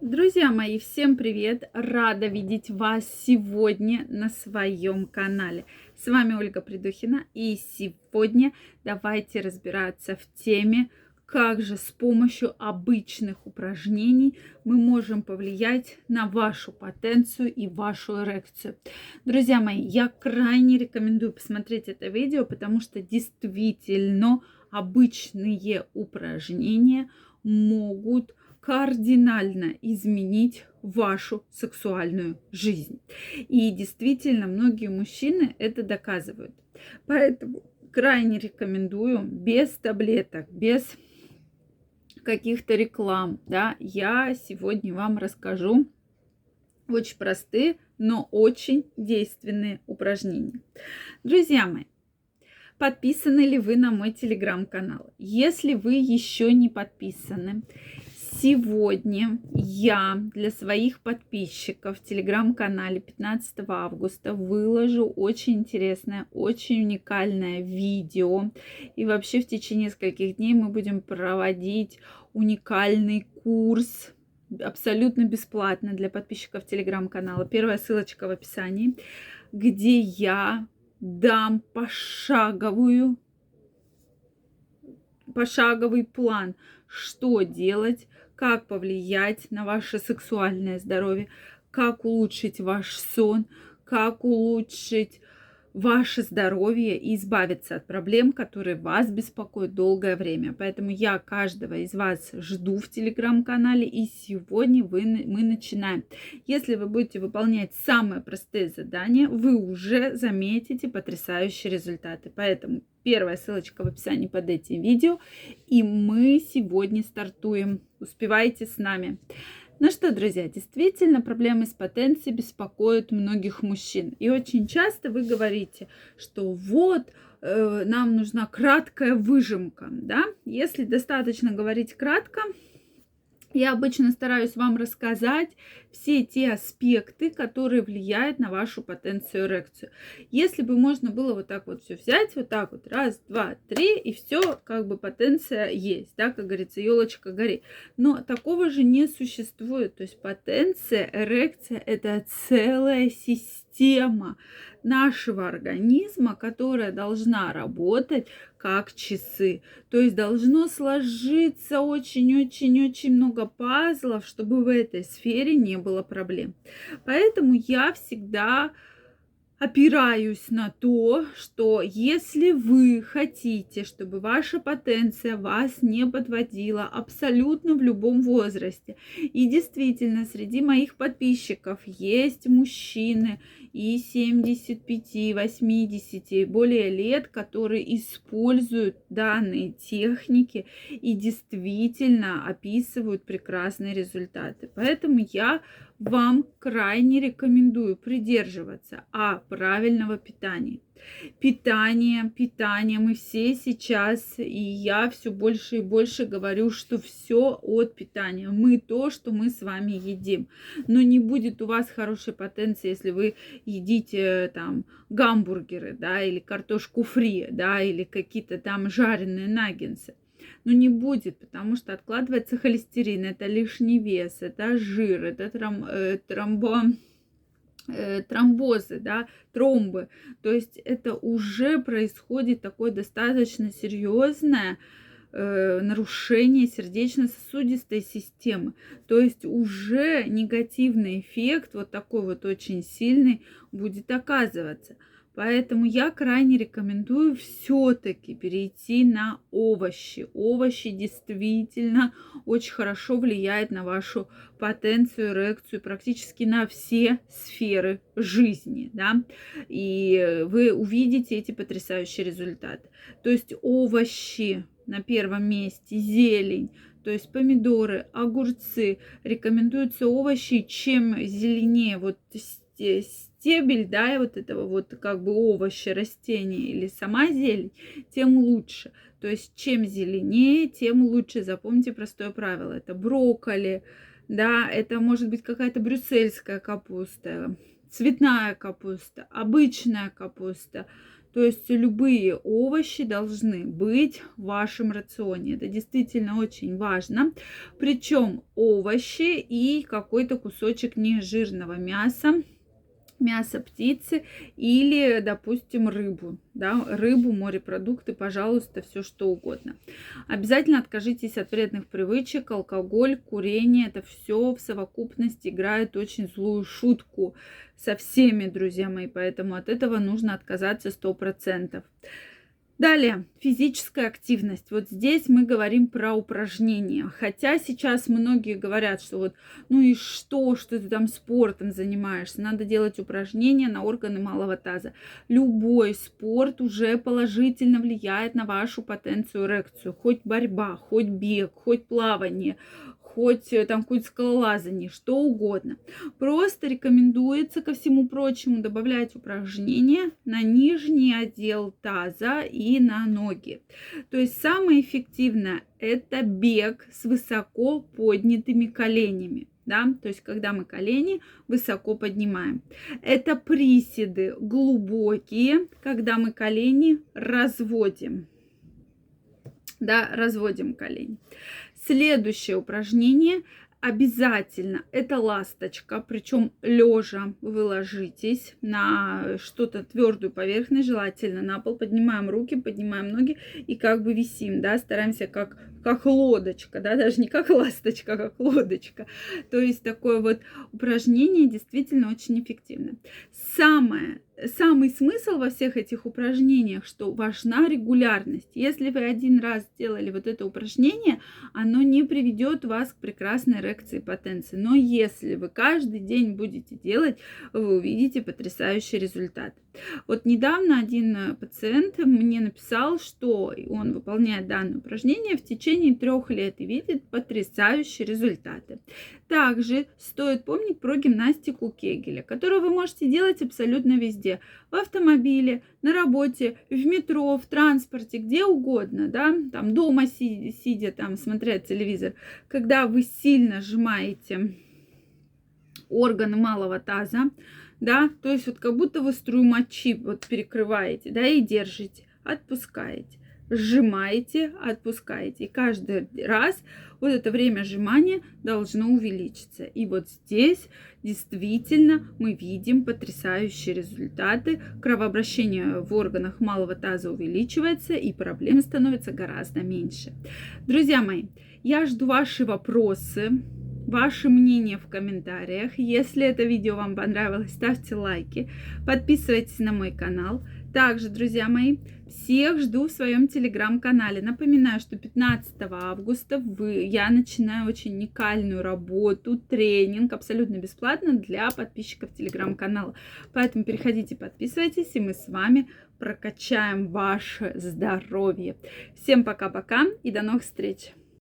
Друзья мои, всем привет! Рада видеть вас сегодня на своем канале. С вами Ольга Придухина и сегодня давайте разбираться в теме, как же с помощью обычных упражнений мы можем повлиять на вашу потенцию и вашу эрекцию. Друзья мои, я крайне рекомендую посмотреть это видео, потому что действительно обычные упражнения могут кардинально изменить вашу сексуальную жизнь. И действительно, многие мужчины это доказывают. Поэтому крайне рекомендую без таблеток, без каких-то реклам, да, я сегодня вам расскажу очень простые, но очень действенные упражнения. Друзья мои, подписаны ли вы на мой телеграм-канал? Если вы еще не подписаны Сегодня я для своих подписчиков в телеграм-канале 15 августа выложу очень интересное, очень уникальное видео. И вообще в течение нескольких дней мы будем проводить уникальный курс абсолютно бесплатно для подписчиков телеграм-канала. Первая ссылочка в описании, где я дам пошаговую пошаговый план, что делать, как повлиять на ваше сексуальное здоровье, как улучшить ваш сон, как улучшить ваше здоровье и избавиться от проблем, которые вас беспокоят долгое время. Поэтому я каждого из вас жду в телеграм-канале и сегодня вы, мы начинаем. Если вы будете выполнять самые простые задания, вы уже заметите потрясающие результаты. Поэтому первая ссылочка в описании под этим видео. И мы сегодня стартуем. Успевайте с нами. Ну что, друзья, действительно проблемы с потенцией беспокоят многих мужчин. И очень часто вы говорите, что вот э, нам нужна краткая выжимка, да? Если достаточно говорить кратко, я обычно стараюсь вам рассказать все те аспекты, которые влияют на вашу потенцию эрекцию. Если бы можно было вот так вот все взять, вот так вот, раз, два, три, и все, как бы потенция есть, да, как говорится, елочка гори. Но такого же не существует. То есть потенция, эрекция – это целая система нашего организма, которая должна работать как часы. То есть должно сложиться очень-очень-очень много пазлов, чтобы в этой сфере не было проблем. Поэтому я всегда опираюсь на то, что если вы хотите, чтобы ваша потенция вас не подводила абсолютно в любом возрасте, и действительно среди моих подписчиков есть мужчины и 75, 80 и более лет, которые используют данные техники и действительно описывают прекрасные результаты. Поэтому я вам крайне рекомендую придерживаться а правильного питания. Питание, питание. Мы все сейчас, и я все больше и больше говорю, что все от питания. Мы то, что мы с вами едим. Но не будет у вас хорошей потенции, если вы едите там гамбургеры, да, или картошку фри, да, или какие-то там жареные наггинсы но не будет, потому что откладывается холестерин, это лишний вес, это жир, это тром, э, тромбо, э, тромбозы, да, тромбы. То есть это уже происходит такое достаточно серьезное э, нарушение сердечно-сосудистой системы. То есть уже негативный эффект, вот такой вот очень сильный, будет оказываться. Поэтому я крайне рекомендую все-таки перейти на овощи. Овощи действительно очень хорошо влияют на вашу потенцию, эрекцию, практически на все сферы жизни. Да? И вы увидите эти потрясающие результаты. То есть овощи на первом месте, зелень, то есть помидоры, огурцы. Рекомендуются овощи, чем зеленее вот стебель, да, вот этого вот как бы овощи, растения или сама зелень, тем лучше. То есть чем зеленее, тем лучше. Запомните простое правило. Это брокколи, да, это может быть какая-то брюссельская капуста, цветная капуста, обычная капуста. То есть любые овощи должны быть в вашем рационе. Это действительно очень важно. Причем овощи и какой-то кусочек нежирного мяса мясо птицы или, допустим, рыбу, да, рыбу, морепродукты, пожалуйста, все что угодно. Обязательно откажитесь от вредных привычек, алкоголь, курение, это все в совокупности играет очень злую шутку со всеми, друзья мои, поэтому от этого нужно отказаться сто процентов. Далее, физическая активность. Вот здесь мы говорим про упражнения. Хотя сейчас многие говорят, что вот, ну и что, что ты там спортом занимаешься. Надо делать упражнения на органы малого таза. Любой спорт уже положительно влияет на вашу потенцию эрекцию. Хоть борьба, хоть бег, хоть плавание, хоть э, там какое-то скалолазание, что угодно. Просто рекомендуется ко всему прочему добавлять упражнения на нижний отдел таза и на ноги. То есть самое эффективное это бег с высоко поднятыми коленями. Да, то есть когда мы колени высоко поднимаем. Это приседы глубокие, когда мы колени разводим. Да, разводим колени. Следующее упражнение обязательно это ласточка, причем лежа вы ложитесь на что-то твердую поверхность, желательно на пол, поднимаем руки, поднимаем ноги и как бы висим, да, стараемся как, как лодочка, да, даже не как ласточка, а как лодочка. То есть такое вот упражнение действительно очень эффективно. Самое самый смысл во всех этих упражнениях, что важна регулярность. Если вы один раз сделали вот это упражнение, оно не приведет вас к прекрасной эрекции потенции. Но если вы каждый день будете делать, вы увидите потрясающий результат. Вот недавно один э, пациент мне написал, что он выполняет данное упражнение в течение трех лет и видит потрясающие результаты. Также стоит помнить про гимнастику Кегеля, которую вы можете делать абсолютно везде. В автомобиле, на работе, в метро, в транспорте, где угодно, да, там дома сидя, сидя там, смотря телевизор. Когда вы сильно сжимаете органы малого таза, да, то есть вот как будто вы струю мочи вот перекрываете, да, и держите, отпускаете, сжимаете, отпускаете. И каждый раз вот это время сжимания должно увеличиться. И вот здесь действительно мы видим потрясающие результаты. Кровообращение в органах малого таза увеличивается, и проблем становится гораздо меньше. Друзья мои, я жду ваши вопросы ваше мнение в комментариях. Если это видео вам понравилось, ставьте лайки, подписывайтесь на мой канал. Также, друзья мои, всех жду в своем телеграм-канале. Напоминаю, что 15 августа вы, я начинаю очень уникальную работу, тренинг абсолютно бесплатно для подписчиков телеграм-канала. Поэтому переходите, подписывайтесь, и мы с вами прокачаем ваше здоровье. Всем пока-пока и до новых встреч!